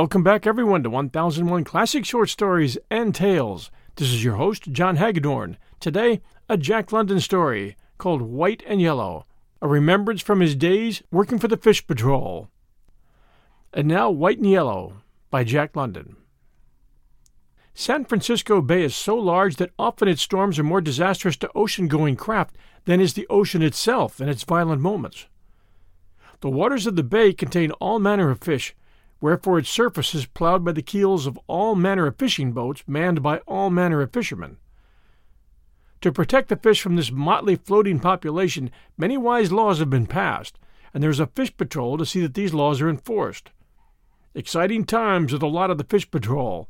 Welcome back, everyone, to 1001 Classic Short Stories and Tales. This is your host, John Hagedorn. Today, a Jack London story called White and Yellow, a remembrance from his days working for the Fish Patrol. And now, White and Yellow by Jack London. San Francisco Bay is so large that often its storms are more disastrous to ocean going craft than is the ocean itself in its violent moments. The waters of the bay contain all manner of fish, wherefore its surface is plowed by the keels of all manner of fishing boats manned by all manner of fishermen. To protect the fish from this motley floating population, many wise laws have been passed, and there is a fish patrol to see that these laws are enforced. Exciting times are the lot of the fish patrol.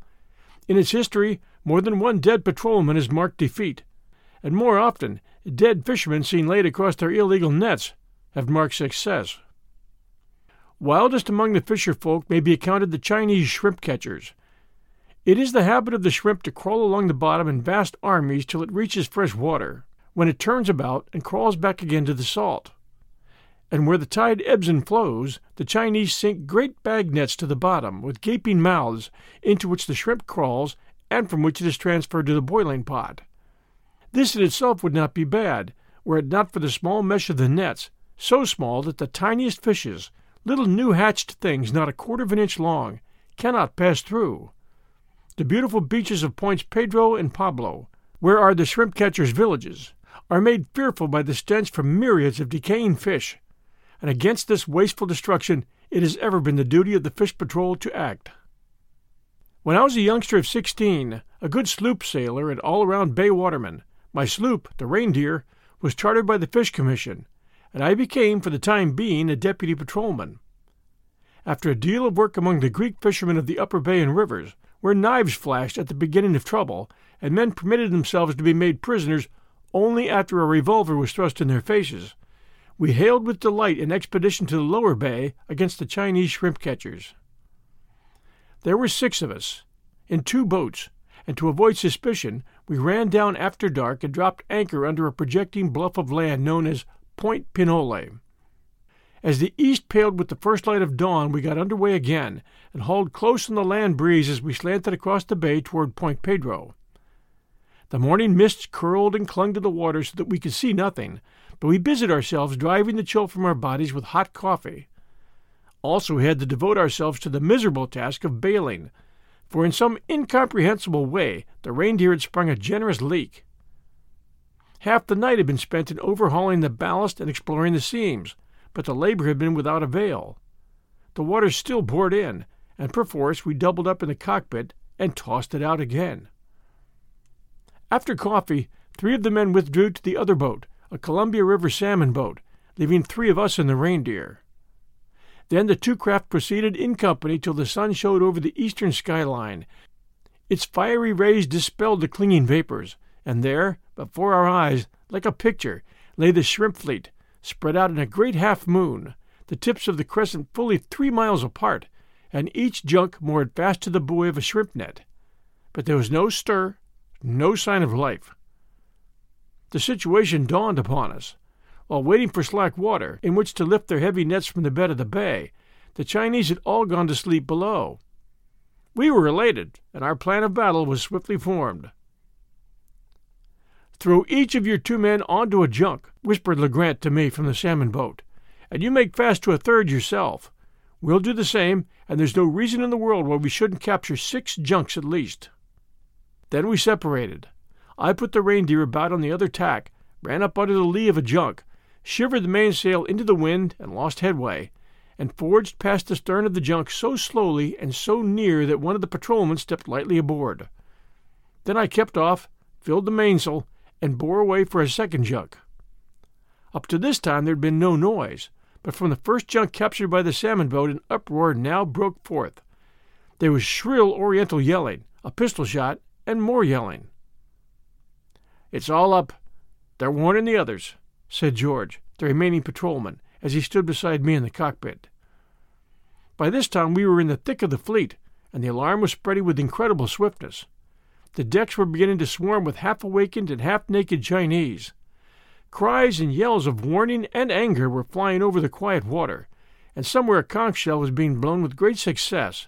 In its history, more than one dead patrolman has marked defeat, and more often, dead fishermen seen laid across their illegal nets have marked success. Wildest among the fisher folk may be accounted the Chinese shrimp catchers. It is the habit of the shrimp to crawl along the bottom in vast armies till it reaches fresh water, when it turns about and crawls back again to the salt. And where the tide ebbs and flows, the Chinese sink great bag nets to the bottom, with gaping mouths, into which the shrimp crawls, and from which it is transferred to the boiling pot. This in itself would not be bad, were it not for the small mesh of the nets, so small that the tiniest fishes, little new hatched things not a quarter of an inch long, cannot pass through. The beautiful beaches of Points Pedro and Pablo, where are the shrimp catchers' villages, are made fearful by the stench from myriads of decaying fish, and against this wasteful destruction it has ever been the duty of the fish patrol to act. When I was a youngster of sixteen, a good sloop sailor and all around bay waterman, my sloop, the Reindeer, was chartered by the Fish Commission, and I became, for the time being, a deputy patrolman. After a deal of work among the Greek fishermen of the upper bay and rivers, where knives flashed at the beginning of trouble, and men permitted themselves to be made prisoners only after a revolver was thrust in their faces, we hailed with delight an expedition to the lower bay against the Chinese shrimp catchers. There were six of us, in two boats, and to avoid suspicion, we ran down after dark and dropped anchor under a projecting bluff of land known as Point Pinole. As the east paled with the first light of dawn, we got under way again and hauled close in the land breeze as we slanted across the bay toward Point Pedro. The morning mists curled and clung to the water so that we could see nothing, but we busied ourselves driving the chill from our bodies with hot coffee. Also, we had to devote ourselves to the miserable task of bailing, for in some incomprehensible way the reindeer had sprung a generous leak. Half the night had been spent in overhauling the ballast and exploring the seams, but the labor had been without avail. The water still poured in, and perforce we doubled up in the cockpit and tossed it out again. After coffee, three of the men withdrew to the other boat, a Columbia River salmon boat, leaving three of us in the Reindeer. Then the two craft proceeded in company till the sun showed over the eastern skyline. Its fiery rays dispelled the clinging vapors, and there, before our eyes, like a picture, lay the shrimp fleet, spread out in a great half moon, the tips of the crescent fully three miles apart, and each junk moored fast to the buoy of a shrimp net. But there was no stir, no sign of life. The situation dawned upon us. While waiting for slack water in which to lift their heavy nets from the bed of the bay, the Chinese had all gone to sleep below. We were elated, and our plan of battle was swiftly formed. Throw each of your two men onto a junk, whispered LeGrant to me from the salmon boat, and you make fast to a third yourself. We'll do the same, and there's no reason in the world why we shouldn't capture six junks at least. Then we separated. I put the reindeer about on the other tack, ran up under the lee of a junk, shivered the mainsail into the wind and lost headway, and forged past the stern of the junk so slowly and so near that one of the patrolmen stepped lightly aboard. Then I kept off, filled the mainsail, and bore away for a second junk. Up to this time there had been no noise, but from the first junk captured by the salmon boat an uproar now broke forth. There was shrill Oriental yelling, a pistol shot, and more yelling. It's all up. They're warning the others, said George, the remaining patrolman, as he stood beside me in the cockpit. By this time we were in the thick of the fleet, and the alarm was spreading with incredible swiftness. The decks were beginning to swarm with half awakened and half naked Chinese. Cries and yells of warning and anger were flying over the quiet water, and somewhere a conch shell was being blown with great success.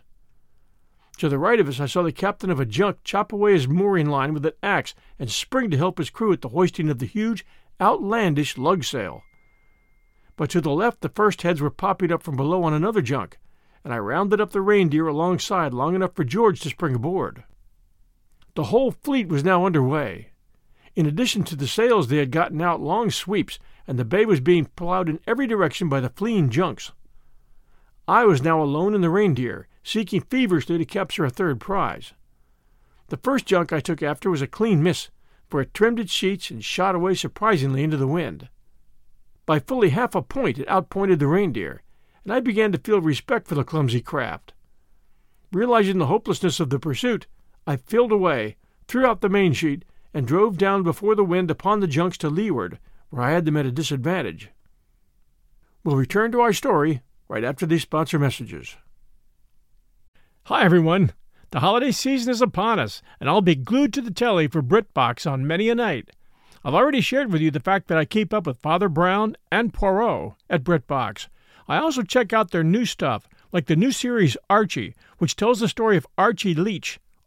To the right of us, I saw the captain of a junk chop away his mooring line with an axe and spring to help his crew at the hoisting of the huge, outlandish lug sail. But to the left, the first heads were popping up from below on another junk, and I rounded up the reindeer alongside long enough for George to spring aboard. The whole fleet was now under way. In addition to the sails, they had gotten out long sweeps, and the bay was being plowed in every direction by the fleeing junks. I was now alone in the reindeer, seeking feverishly to capture a third prize. The first junk I took after was a clean miss, for it trimmed its sheets and shot away surprisingly into the wind. By fully half a point it outpointed the reindeer, and I began to feel respect for the clumsy craft. Realizing the hopelessness of the pursuit, I filled away, threw out the mainsheet, and drove down before the wind upon the junks to leeward, where I had them at a disadvantage. We'll return to our story right after these sponsor messages. Hi, everyone. The holiday season is upon us, and I'll be glued to the telly for BritBox on many a night. I've already shared with you the fact that I keep up with Father Brown and Poirot at BritBox. I also check out their new stuff, like the new series Archie, which tells the story of Archie Leach,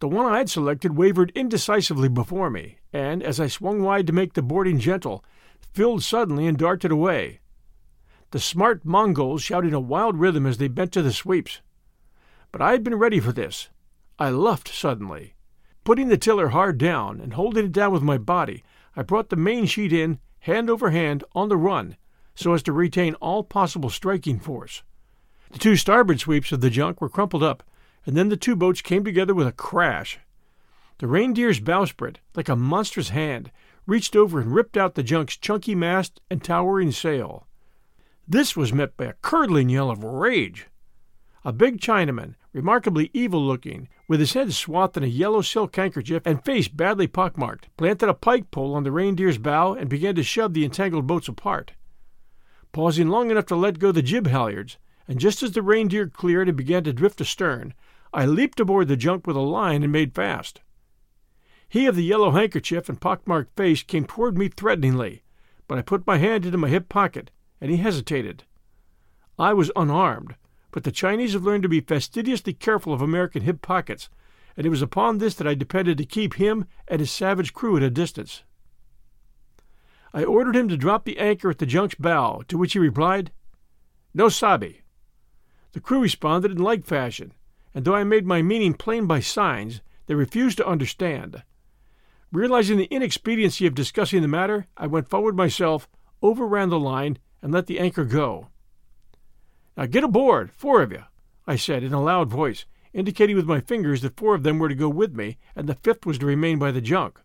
The one I had selected wavered indecisively before me, and as I swung wide to make the boarding gentle, filled suddenly and darted away the smart Mongols shouting a wild rhythm as they bent to the sweeps. But I had been ready for this. I luffed suddenly. Putting the tiller hard down and holding it down with my body, I brought the main sheet in, hand over hand, on the run, so as to retain all possible striking force. The two starboard sweeps of the junk were crumpled up, and then the two boats came together with a crash. The Reindeer's bowsprit, like a monstrous hand, reached over and ripped out the junk's chunky mast and towering sail. This was met by a curdling yell of rage. A big Chinaman, remarkably evil looking, with his head swathed in a yellow silk handkerchief and face badly pockmarked, planted a pike pole on the reindeer's bow and began to shove the entangled boats apart. Pausing long enough to let go the jib halyards, and just as the reindeer cleared and began to drift astern, I leaped aboard the junk with a line and made fast. He of the yellow handkerchief and pockmarked face came toward me threateningly, but I put my hand into my hip pocket and he hesitated. I was unarmed, but the Chinese have learned to be fastidiously careful of American hip pockets, and it was upon this that I depended to keep him and his savage crew at a distance. I ordered him to drop the anchor at the junk's bow, to which he replied, No sabe. The crew responded in like fashion, and though I made my meaning plain by signs, they refused to understand. Realizing the inexpediency of discussing the matter, I went forward myself, overran the line, and let the anchor go. Now get aboard, four of you, I said in a loud voice, indicating with my fingers that four of them were to go with me, and the fifth was to remain by the junk.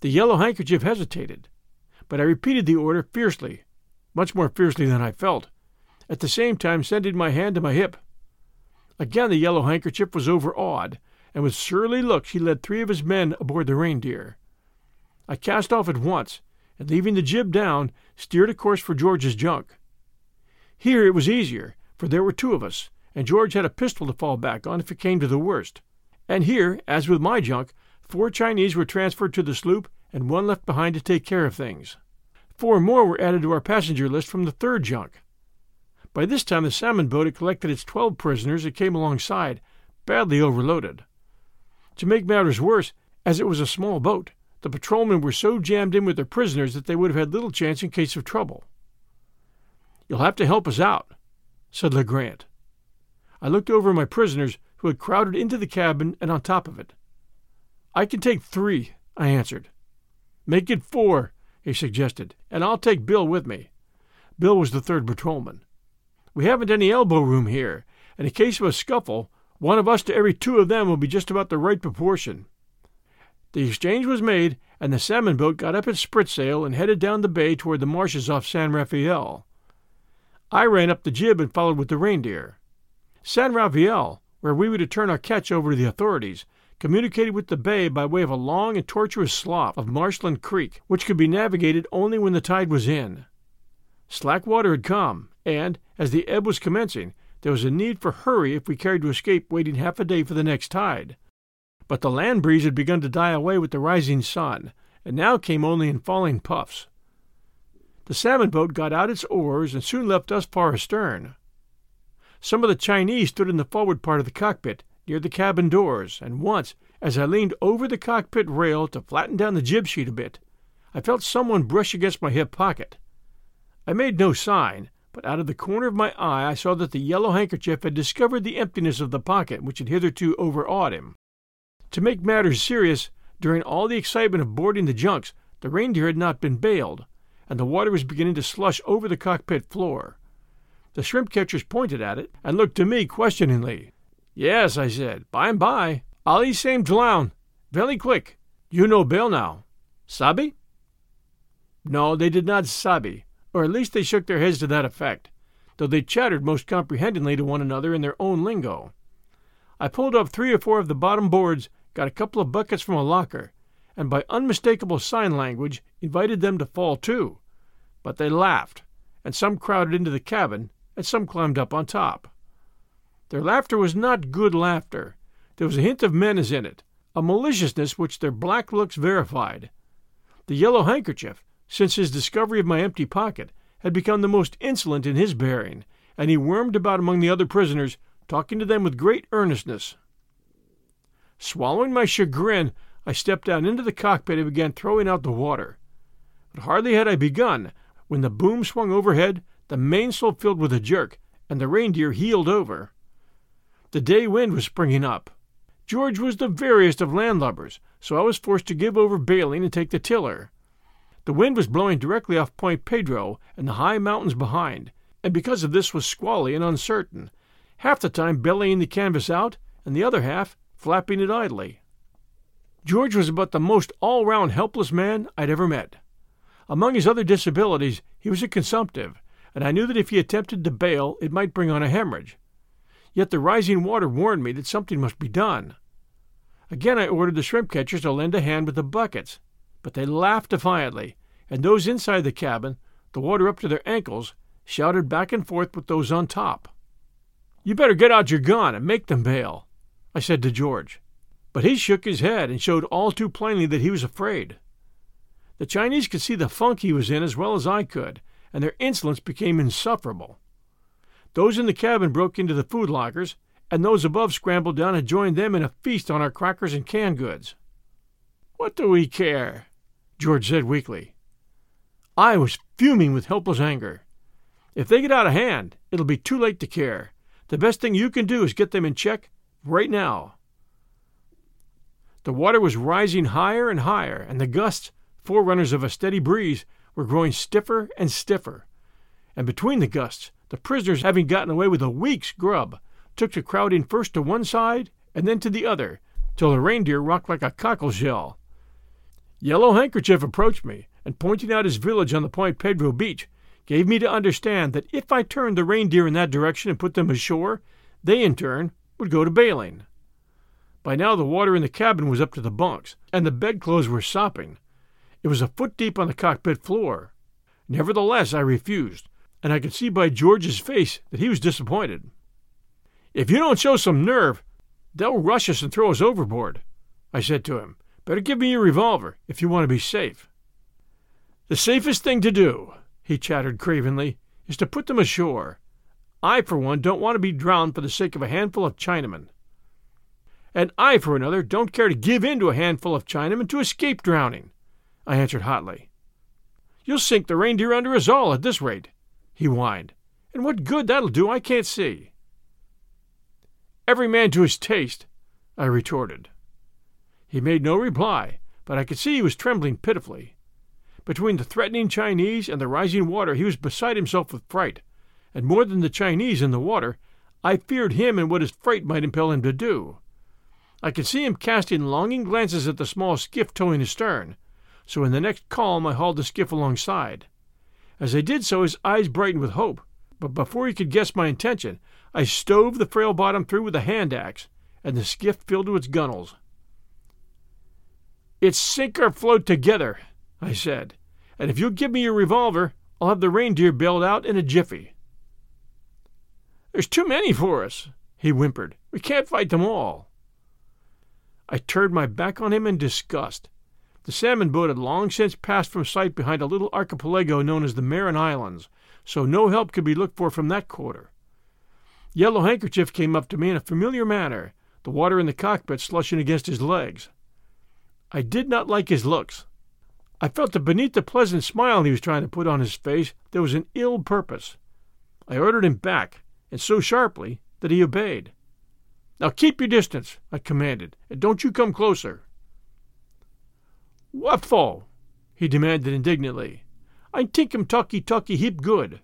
The yellow handkerchief hesitated, but I repeated the order fiercely, much more fiercely than I felt, at the same time sending my hand to my hip. Again the yellow handkerchief was overawed, and with surly looks he led three of his men aboard the reindeer. I cast off at once, and leaving the jib down, steered a course for George's junk. Here it was easier, for there were two of us, and George had a pistol to fall back on if it came to the worst. And here, as with my junk, Four Chinese were transferred to the sloop and one left behind to take care of things. Four more were added to our passenger list from the third junk. By this time, the salmon boat had collected its twelve prisoners that came alongside, badly overloaded. To make matters worse, as it was a small boat, the patrolmen were so jammed in with their prisoners that they would have had little chance in case of trouble. You'll have to help us out, said LeGrant. I looked over my prisoners, who had crowded into the cabin and on top of it. I can take three, I answered. Make it four, he suggested, and I'll take Bill with me. Bill was the third patrolman. We haven't any elbow room here, and in case of a scuffle, one of us to every two of them will be just about the right proportion. The exchange was made, and the salmon boat got up its spritsail and headed down the bay toward the marshes off San Rafael. I ran up the jib and followed with the reindeer. San Rafael, where we were to turn our catch over to the authorities, communicated with the bay by way of a long and tortuous slough of Marshland Creek, which could be navigated only when the tide was in. Slack water had come, and, as the ebb was commencing, there was a need for hurry if we cared to escape waiting half a day for the next tide. But the land breeze had begun to die away with the rising sun, and now came only in falling puffs. The salmon boat got out its oars and soon left us far astern. Some of the Chinese stood in the forward part of the cockpit, near the cabin doors, and once, as I leaned over the cockpit rail to flatten down the jib sheet a bit, I felt someone brush against my hip pocket. I made no sign, but out of the corner of my eye I saw that the yellow handkerchief had discovered the emptiness of the pocket which had hitherto overawed him. To make matters serious, during all the excitement of boarding the junks, the reindeer had not been bailed, and the water was beginning to slush over the cockpit floor. The shrimp catchers pointed at it and looked to me questioningly. Yes, I said, by and by. Ali same drown. Very quick. You know bail now. Sabi? No, they did not sabi, or at least they shook their heads to that effect, though they chattered most comprehendingly to one another in their own lingo. I pulled up three or four of the bottom boards got a couple of buckets from a locker, and by unmistakable sign language invited them to fall too. But they laughed, and some crowded into the cabin, and some climbed up on top. Their laughter was not good laughter. There was a hint of menace in it, a maliciousness which their black looks verified. The yellow handkerchief, since his discovery of my empty pocket, had become the most insolent in his bearing, and he wormed about among the other prisoners, talking to them with great earnestness. Swallowing my chagrin, I stepped down into the cockpit and began throwing out the water. But hardly had I begun when the boom swung overhead, the mainsail filled with a jerk, and the reindeer heeled over. The day wind was springing up. George was the veriest of landlubbers, so I was forced to give over bailing and take the tiller. The wind was blowing directly off Point Pedro and the high mountains behind, and because of this was squally and uncertain, half the time bellying the canvas out, and the other half flapping it idly. George was about the most all round helpless man I'd ever met. Among his other disabilities, he was a consumptive, and I knew that if he attempted to bail, it might bring on a hemorrhage. Yet the rising water warned me that something must be done. Again I ordered the shrimp catchers to lend a hand with the buckets, but they laughed defiantly, and those inside the cabin, the water up to their ankles, shouted back and forth with those on top. You better get out your gun and make them bail. I said to George. But he shook his head and showed all too plainly that he was afraid. The Chinese could see the funk he was in as well as I could, and their insolence became insufferable. Those in the cabin broke into the food lockers, and those above scrambled down and joined them in a feast on our crackers and canned goods. What do we care? George said weakly. I was fuming with helpless anger. If they get out of hand, it'll be too late to care. The best thing you can do is get them in check right now. The water was rising higher and higher, and the gusts, forerunners of a steady breeze, were growing stiffer and stiffer. And between the gusts, the prisoners, having gotten away with a week's grub, took to crowding first to one side and then to the other, till the reindeer rocked like a cockle shell. Yellow Handkerchief approached me, and pointing out his village on the Point Pedro beach, gave me to understand that if I turned the reindeer in that direction and put them ashore, they in turn would go to bailing. By now the water in the cabin was up to the bunks, and the bedclothes were sopping. It was a foot deep on the cockpit floor. Nevertheless, I refused, and I could see by George's face that he was disappointed. If you don't show some nerve, they'll rush us and throw us overboard, I said to him, Better give me your revolver if you want to be safe. The safest thing to do, he chattered cravenly, is to put them ashore. I, for one, don't want to be drowned for the sake of a handful of Chinamen. And I, for another, don't care to give in to a handful of Chinamen to escape drowning, I answered hotly. You'll sink the reindeer under us all at this rate, he whined, and what good that'll do I can't see. Every man to his taste, I retorted. He made no reply, but I could see he was trembling pitifully. Between the threatening Chinese and the rising water, he was beside himself with fright, and more than the Chinese in the water, I feared him and what his fright might impel him to do. I could see him casting longing glances at the small skiff towing astern, so in the next calm I hauled the skiff alongside. As I did so, his eyes brightened with hope, but before he could guess my intention, I stove the frail bottom through with a hand axe, and the skiff filled to its gunwales. It's sink or float together, I said, and if you'll give me your revolver, I'll have the reindeer bailed out in a jiffy. There's too many for us, he whimpered. We can't fight them all. I turned my back on him in disgust. The salmon boat had long since passed from sight behind a little archipelago known as the Marin Islands, so no help could be looked for from that quarter. Yellow Handkerchief came up to me in a familiar manner, the water in the cockpit slushing against his legs. I did not like his looks. I felt that beneath the pleasant smile he was trying to put on his face there was an ill purpose. I ordered him back, and so sharply that he obeyed. Now keep your distance, I commanded, and don't you come closer. What for? he demanded indignantly. I tink him talky talky heap good.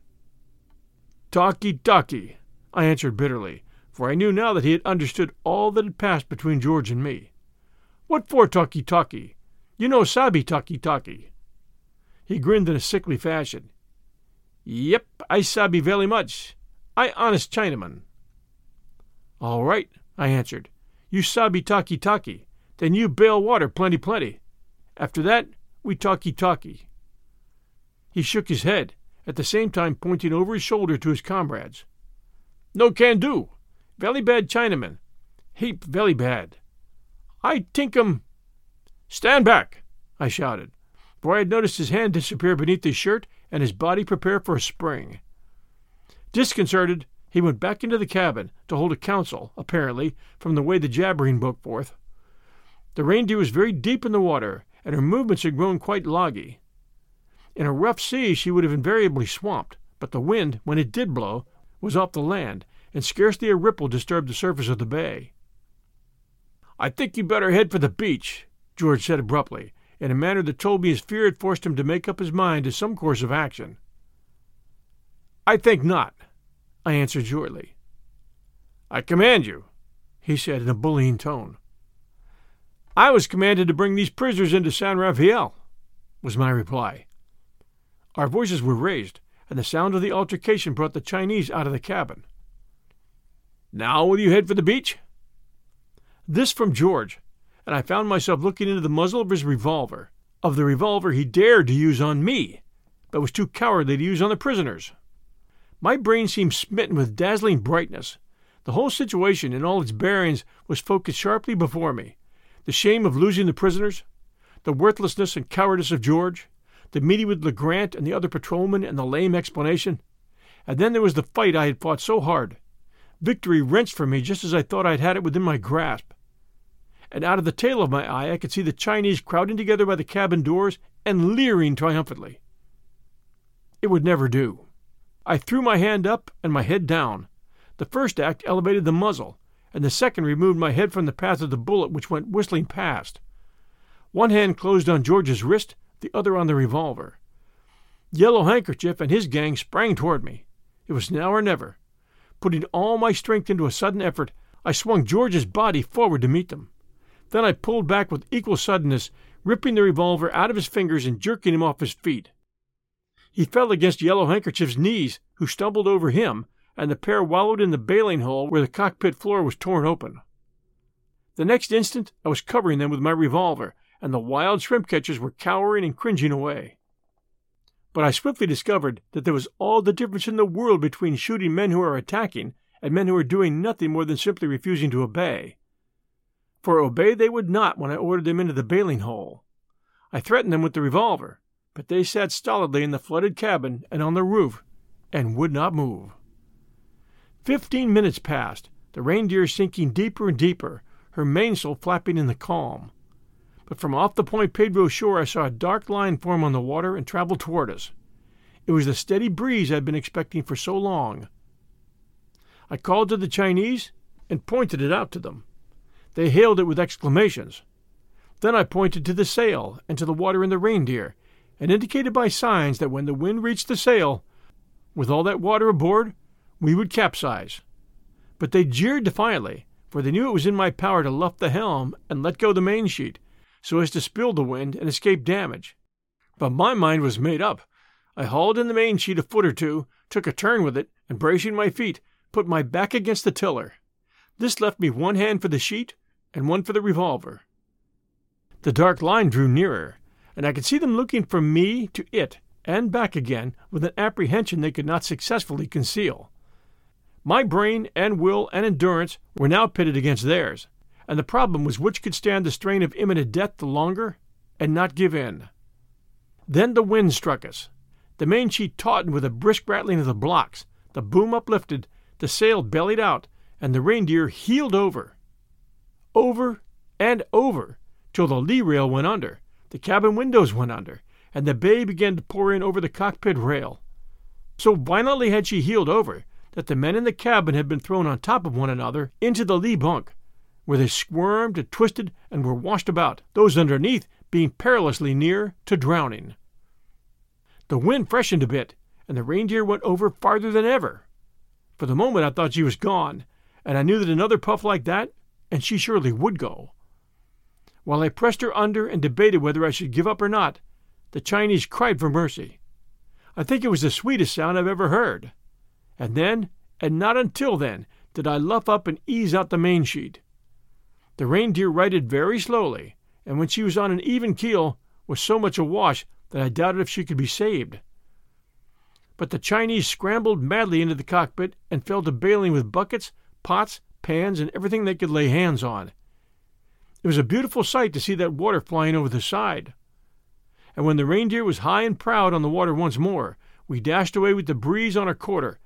Talky talky, I answered bitterly, for I knew now that he had understood all that had passed between George and me. What for talky talky? You know sabi talky talky. He grinned in a sickly fashion. Yep, I sabi very much. I honest Chinaman. All right, I answered. You sabi talky talky. Then you bail water plenty plenty. After that, we talky talky. He shook his head, at the same time pointing over his shoulder to his comrades. No can do. Velly bad Chinaman. Heap velly bad. I tink um. Stand back! I shouted, for I had noticed his hand disappear beneath his shirt and his body prepare for a spring. Disconcerted, he went back into the cabin to hold a council, apparently, from the way the jabbering broke forth. The reindeer was very deep in the water, and her movements had grown quite loggy. In a rough sea she would have invariably swamped, but the wind, when it did blow, was off the land, and scarcely a ripple disturbed the surface of the bay. I think you'd better head for the beach, George said abruptly, in a manner that told me his fear had forced him to make up his mind to some course of action. I think not, I answered shortly. I command you, he said in a bullying tone. I was commanded to bring these prisoners into San Rafael, was my reply. Our voices were raised, and the sound of the altercation brought the Chinese out of the cabin. Now will you head for the beach? This from George, and I found myself looking into the muzzle of his revolver, of the revolver he dared to use on me, but was too cowardly to use on the prisoners. My brain seemed smitten with dazzling brightness. The whole situation in all its bearings was focused sharply before me. The shame of losing the prisoners, the worthlessness and cowardice of George, the meeting with LeGrant and the other patrolmen and the lame explanation. And then there was the fight I had fought so hard. Victory wrenched from me just as I thought I had had it within my grasp. And out of the tail of my eye I could see the Chinese crowding together by the cabin doors and leering triumphantly. It would never do. I threw my hand up and my head down. The first act elevated the muzzle, and the second removed my head from the path of the bullet which went whistling past. One hand closed on George's wrist, the other on the revolver. Yellow Handkerchief and his gang sprang toward me. It was now or never. Putting all my strength into a sudden effort, I swung George's body forward to meet them. Then I pulled back with equal suddenness, ripping the revolver out of his fingers and jerking him off his feet. He fell against Yellow Handkerchief's knees, who stumbled over him, and the pair wallowed in the bailing hole where the cockpit floor was torn open. The next instant I was covering them with my revolver, and the wild shrimp catchers were cowering and cringing away. But I swiftly discovered that there was all the difference in the world between shooting men who are attacking and men who are doing nothing more than simply refusing to obey. For obey they would not when I ordered them into the bailing hole. I threatened them with the revolver, but they sat stolidly in the flooded cabin and on the roof and would not move. Fifteen minutes passed, the reindeer sinking deeper and deeper, her mainsail flapping in the calm. But from off the Point Pedro shore I saw a dark line form on the water and travel toward us. It was the steady breeze I'd been expecting for so long. I called to the Chinese and pointed it out to them. They hailed it with exclamations. Then I pointed to the sail and to the water in the reindeer, and indicated by signs that when the wind reached the sail, with all that water aboard, we would capsize. But they jeered defiantly, for they knew it was in my power to luff the helm and let go the mainsheet, so as to spill the wind and escape damage. But my mind was made up. I hauled in the mainsheet a foot or two, took a turn with it, and bracing my feet, put my back against the tiller. This left me one hand for the sheet and one for the revolver. The dark line drew nearer, and I could see them looking from me to it and back again with an apprehension they could not successfully conceal. My brain and will and endurance were now pitted against theirs, and the problem was which could stand the strain of imminent death the longer and not give in. Then the wind struck us. The main sheet tautened with a brisk rattling of the blocks, the boom uplifted, the sail bellied out, and the reindeer heeled over. Over and over, till the lee rail went under, the cabin windows went under, and the bay began to pour in over the cockpit rail. So violently had she heeled over that the men in the cabin had been thrown on top of one another into the lee bunk, where they squirmed and twisted and were washed about, those underneath being perilously near to drowning. The wind freshened a bit, and the reindeer went over farther than ever. For the moment I thought she was gone, and I knew that another puff like that, and she surely would go. While I pressed her under and debated whether I should give up or not, the Chinese cried for mercy. I think it was the sweetest sound I've ever heard. And then, and not until then, did I luff up and ease out the main sheet. The reindeer righted very slowly, and when she was on an even keel, was so much awash that I doubted if she could be saved. But the Chinese scrambled madly into the cockpit and fell to bailing with buckets, pots, pans, and everything they could lay hands on. It was a beautiful sight to see that water flying over the side. And when the reindeer was high and proud on the water once more, we dashed away with the breeze on our quarter,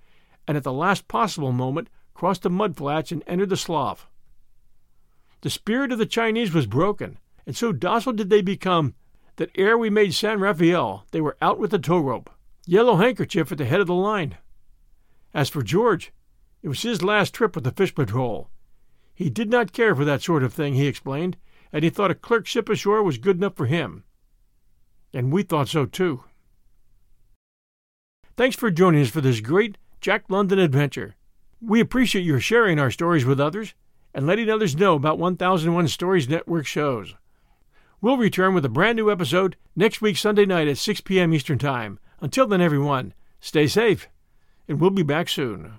and at the last possible moment crossed the mud flats and entered the slough. The spirit of the Chinese was broken, and so docile did they become that ere we made San Rafael they were out with the tow rope, Yellow Handkerchief at the head of the line. As for George, it was his last trip with the fish patrol, he did not care for that sort of thing, he explained, and he thought a clerkship ashore was good enough for him. And we thought so too. Thanks for joining us for this great Jack London adventure. We appreciate your sharing our stories with others and letting others know about 1001 Stories Network shows. We'll return with a brand new episode next week, Sunday night at 6 p.m. Eastern Time. Until then, everyone, stay safe, and we'll be back soon.